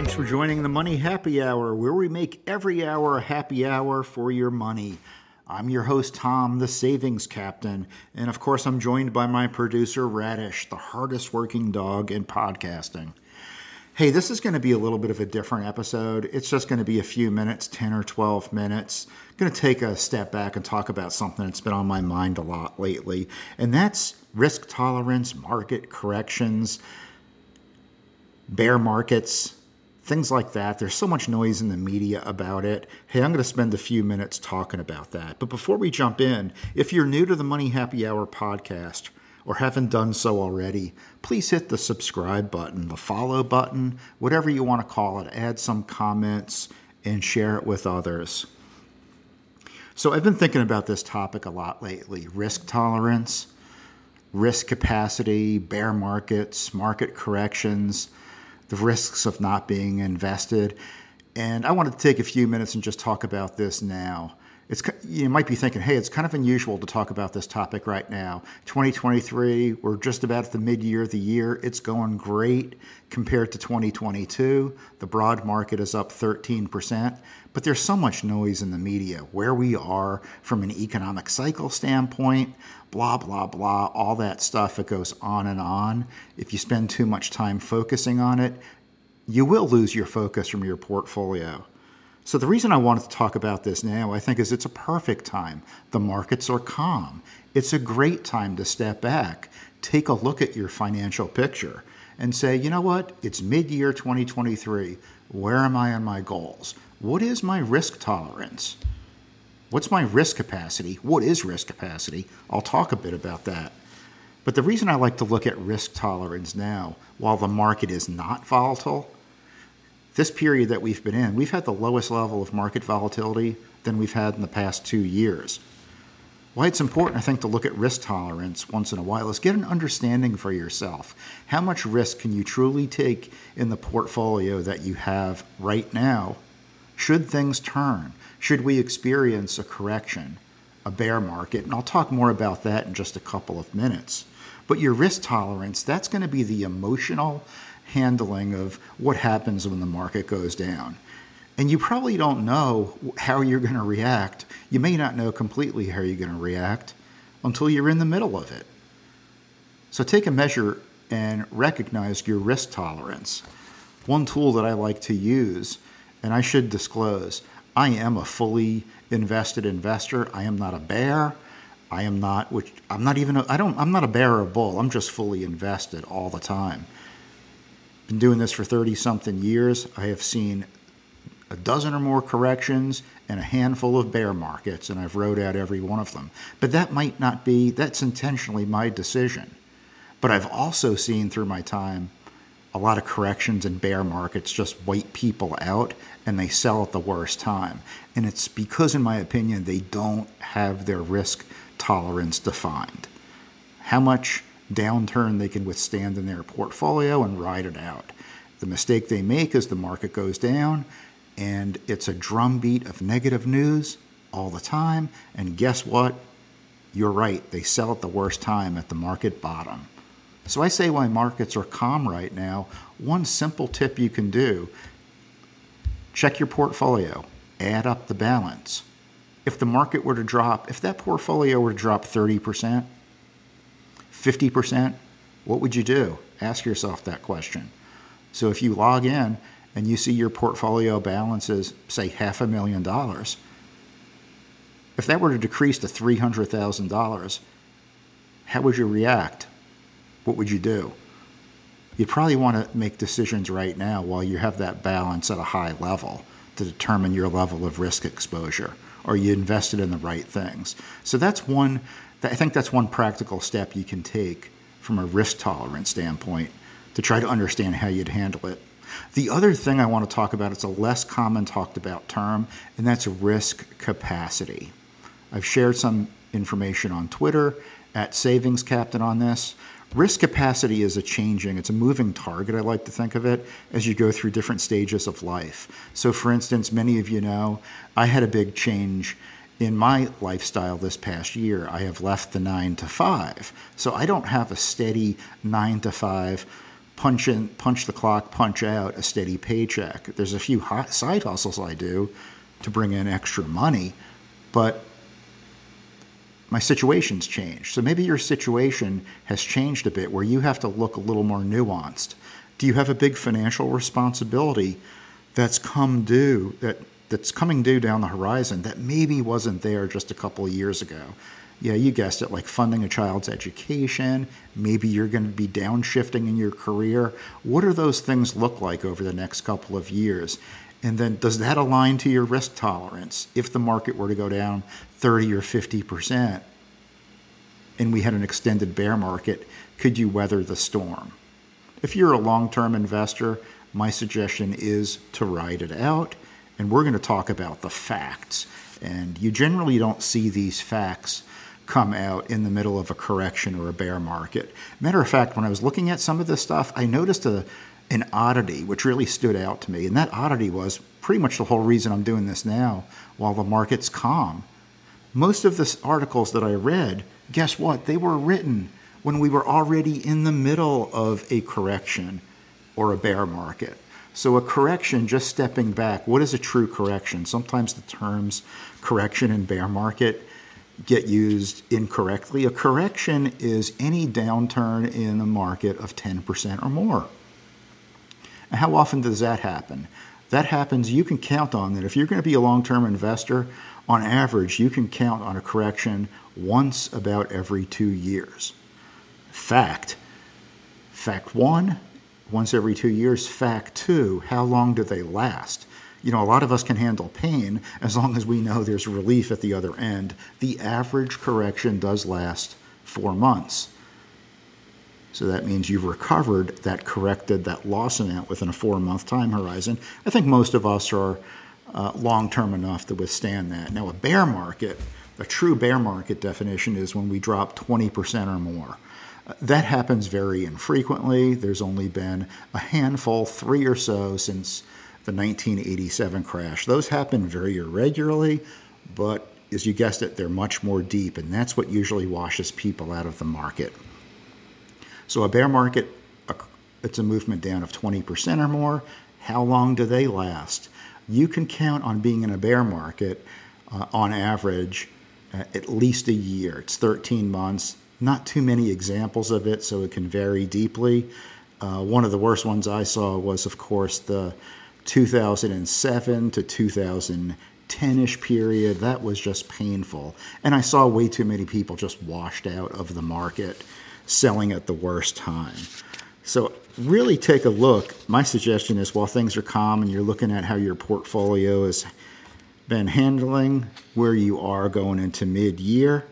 Thanks for joining the Money Happy Hour, where we make every hour a happy hour for your money. I'm your host, Tom, the savings captain. And of course, I'm joined by my producer, Radish, the hardest working dog in podcasting. Hey, this is going to be a little bit of a different episode. It's just going to be a few minutes, 10 or 12 minutes. I'm going to take a step back and talk about something that's been on my mind a lot lately, and that's risk tolerance, market corrections, bear markets, things like that. There's so much noise in the media about it. Hey, I'm going to spend a few minutes talking about that. But before we jump in, if you're new to the Money Happy Hour podcast, or haven't done so already, please hit the subscribe button, the follow button, whatever you want to call it. Add some comments and share it with others. So, I've been thinking about this topic a lot lately risk tolerance, risk capacity, bear markets, market corrections, the risks of not being invested. And I wanted to take a few minutes and just talk about this now it's you might be thinking, hey, it's kind of unusual to talk about this topic right now. 2023, we're just about at the mid-year of the year. It's going great compared to 2022. The broad market is up 13%, but there's so much noise in the media where we are from an economic cycle standpoint, blah blah blah, all that stuff it goes on and on. If you spend too much time focusing on it, you will lose your focus from your portfolio. So, the reason I wanted to talk about this now, I think, is it's a perfect time. The markets are calm. It's a great time to step back, take a look at your financial picture, and say, you know what? It's mid year 2023. Where am I on my goals? What is my risk tolerance? What's my risk capacity? What is risk capacity? I'll talk a bit about that. But the reason I like to look at risk tolerance now, while the market is not volatile, this period that we've been in, we've had the lowest level of market volatility than we've had in the past two years. Why it's important, I think, to look at risk tolerance once in a while is get an understanding for yourself. How much risk can you truly take in the portfolio that you have right now? Should things turn? Should we experience a correction, a bear market? And I'll talk more about that in just a couple of minutes. But your risk tolerance, that's going to be the emotional handling of what happens when the market goes down. And you probably don't know how you're going to react. You may not know completely how you're going to react until you're in the middle of it. So take a measure and recognize your risk tolerance. One tool that I like to use, and I should disclose, I am a fully invested investor. I am not a bear. I am not, which I'm not even, I don't, I'm not a bear or a bull. I'm just fully invested all the time been doing this for 30 something years. I have seen a dozen or more corrections and a handful of bear markets, and I've wrote out every one of them. But that might not be, that's intentionally my decision. But I've also seen through my time a lot of corrections and bear markets just wipe people out and they sell at the worst time. And it's because, in my opinion, they don't have their risk tolerance defined. How much downturn they can withstand in their portfolio and ride it out. The mistake they make is the market goes down and it's a drumbeat of negative news all the time. And guess what? You're right, they sell at the worst time at the market bottom. So I say why markets are calm right now, one simple tip you can do check your portfolio, add up the balance. If the market were to drop, if that portfolio were to drop 30%, 50%, what would you do? Ask yourself that question. So if you log in and you see your portfolio balance is, say, half a million dollars, if that were to decrease to $300,000, how would you react? What would you do? You probably want to make decisions right now while you have that balance at a high level to determine your level of risk exposure. Are you invested in the right things? So that's one I think that's one practical step you can take from a risk tolerance standpoint to try to understand how you'd handle it. The other thing I want to talk about, it's a less common talked about term, and that's risk capacity. I've shared some information on Twitter at Savings Captain on this. Risk capacity is a changing, it's a moving target, I like to think of it, as you go through different stages of life. So, for instance, many of you know I had a big change in my lifestyle this past year, I have left the nine to five. So I don't have a steady nine to five punch in, punch the clock, punch out a steady paycheck. There's a few hot side hustles I do to bring in extra money, but my situation's changed. So maybe your situation has changed a bit where you have to look a little more nuanced. Do you have a big financial responsibility that's come due that that's coming due down the horizon that maybe wasn't there just a couple of years ago? Yeah, you guessed it, like funding a child's education. Maybe you're going to be downshifting in your career. What do those things look like over the next couple of years? And then does that align to your risk tolerance? If the market were to go down 30 or 50% and we had an extended bear market, could you weather the storm? If you're a long term investor, my suggestion is to ride it out. And we're going to talk about the facts. And you generally don't see these facts come out in the middle of a correction or a bear market. Matter of fact, when I was looking at some of this stuff, I noticed a, an oddity which really stood out to me. And that oddity was pretty much the whole reason I'm doing this now while the market's calm. Most of the articles that I read, guess what? They were written when we were already in the middle of a correction or a bear market. So, a correction, just stepping back, what is a true correction? Sometimes the terms correction and bear market get used incorrectly. A correction is any downturn in the market of 10% or more. How often does that happen? That happens, you can count on that. If you're going to be a long term investor, on average, you can count on a correction once about every two years. Fact. Fact one, once every two years. Fact two, how long do they last? you know, a lot of us can handle pain as long as we know there's relief at the other end. The average correction does last four months. So that means you've recovered that corrected that loss amount within a four month time horizon. I think most of us are uh, long term enough to withstand that. Now, a bear market, a true bear market definition is when we drop 20% or more. That happens very infrequently. There's only been a handful, three or so, since the 1987 crash. Those happen very irregularly, but as you guessed it, they're much more deep, and that's what usually washes people out of the market. So, a bear market, it's a movement down of 20% or more. How long do they last? You can count on being in a bear market uh, on average uh, at least a year. It's 13 months. Not too many examples of it, so it can vary deeply. Uh, one of the worst ones I saw was, of course, the 2007 to 2010ish period. That was just painful. And I saw way too many people just washed out of the market selling at the worst time. So, really take a look. My suggestion is while things are calm and you're looking at how your portfolio has been handling, where you are going into mid year,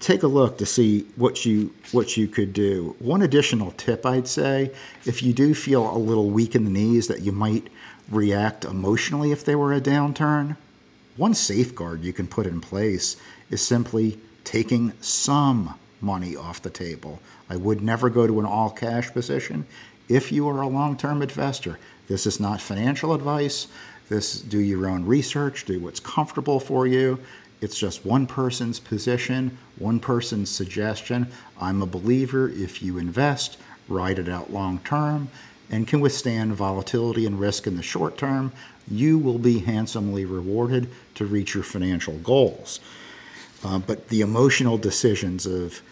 take a look to see what you what you could do. One additional tip I'd say, if you do feel a little weak in the knees that you might react emotionally if there were a downturn, one safeguard you can put in place is simply taking some money off the table. I would never go to an all cash position if you are a long term investor. This is not financial advice. This do your own research, do what's comfortable for you. It's just one person's position, one person's suggestion. I'm a believer if you invest, ride it out long term and can withstand volatility and risk in the short term, you will be handsomely rewarded to reach your financial goals. Uh, but the emotional decisions of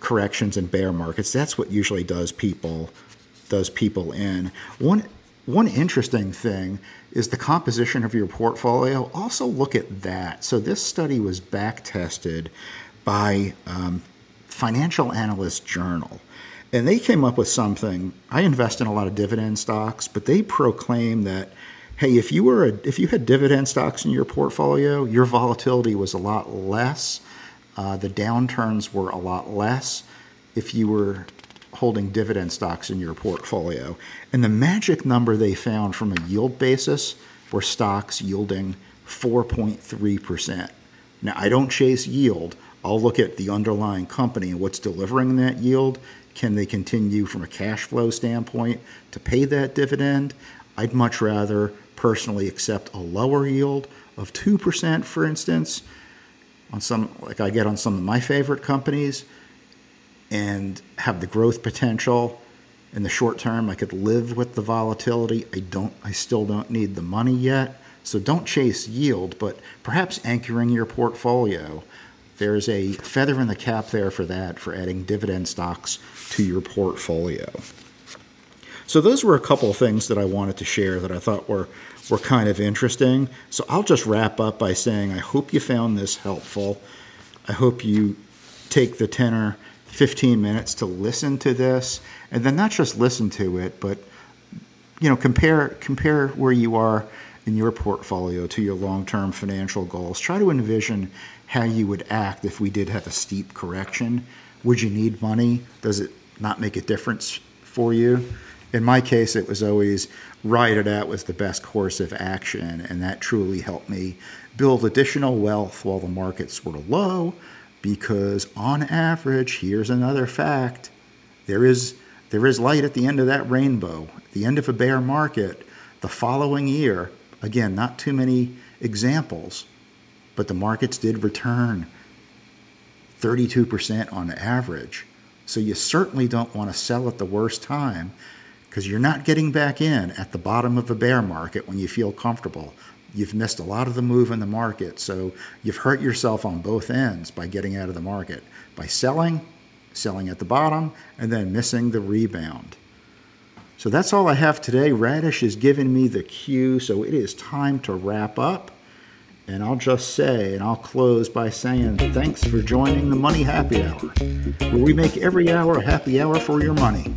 corrections and bear markets, that's what usually does people does people in. One one interesting thing is the composition of your portfolio. Also look at that. So this study was back tested by um, Financial Analyst Journal. And they came up with something. I invest in a lot of dividend stocks, but they proclaim that hey, if you were a, if you had dividend stocks in your portfolio, your volatility was a lot less. Uh, the downturns were a lot less if you were holding dividend stocks in your portfolio. And the magic number they found from a yield basis were stocks yielding 4.3%. Now, I don't chase yield. I'll look at the underlying company and what's delivering that yield. Can they continue from a cash flow standpoint to pay that dividend? I'd much rather personally accept a lower yield of 2%, for instance, on some, like I get on some of my favorite companies, and have the growth potential In the short term, I could live with the volatility. I don't I still don't need the money yet. So don't chase yield, but perhaps anchoring your portfolio. There's a feather in the cap there for that, for adding dividend stocks to your portfolio. So those were a couple of things that I wanted to share that I thought were were kind of interesting. So I'll just wrap up by saying I hope you found this helpful. I hope you take the 10 or 15 minutes to listen to this and then not just listen to it, but you know, compare compare where you are in your portfolio to your long-term financial goals. Try to envision how you would act if we did have a steep correction. Would you need money? Does it not make a difference for you? In my case, it was always ride it out was the best course of action, and that truly helped me build additional wealth while the markets were low. Because on average, here's another fact: there is there is light at the end of that rainbow. At the end of a bear market, the following year, again, not too many examples, but the markets did return 32% on average. So you certainly don't want to sell at the worst time because you're not getting back in at the bottom of a bear market when you feel comfortable. You've missed a lot of the move in the market, so you've hurt yourself on both ends by getting out of the market. By selling, selling at the bottom, and then missing the rebound. So that's all I have today. Radish has given me the cue, so it is time to wrap up. And I'll just say, and I'll close by saying thanks for joining the Money Happy Hour, where we make every hour a happy hour for your money.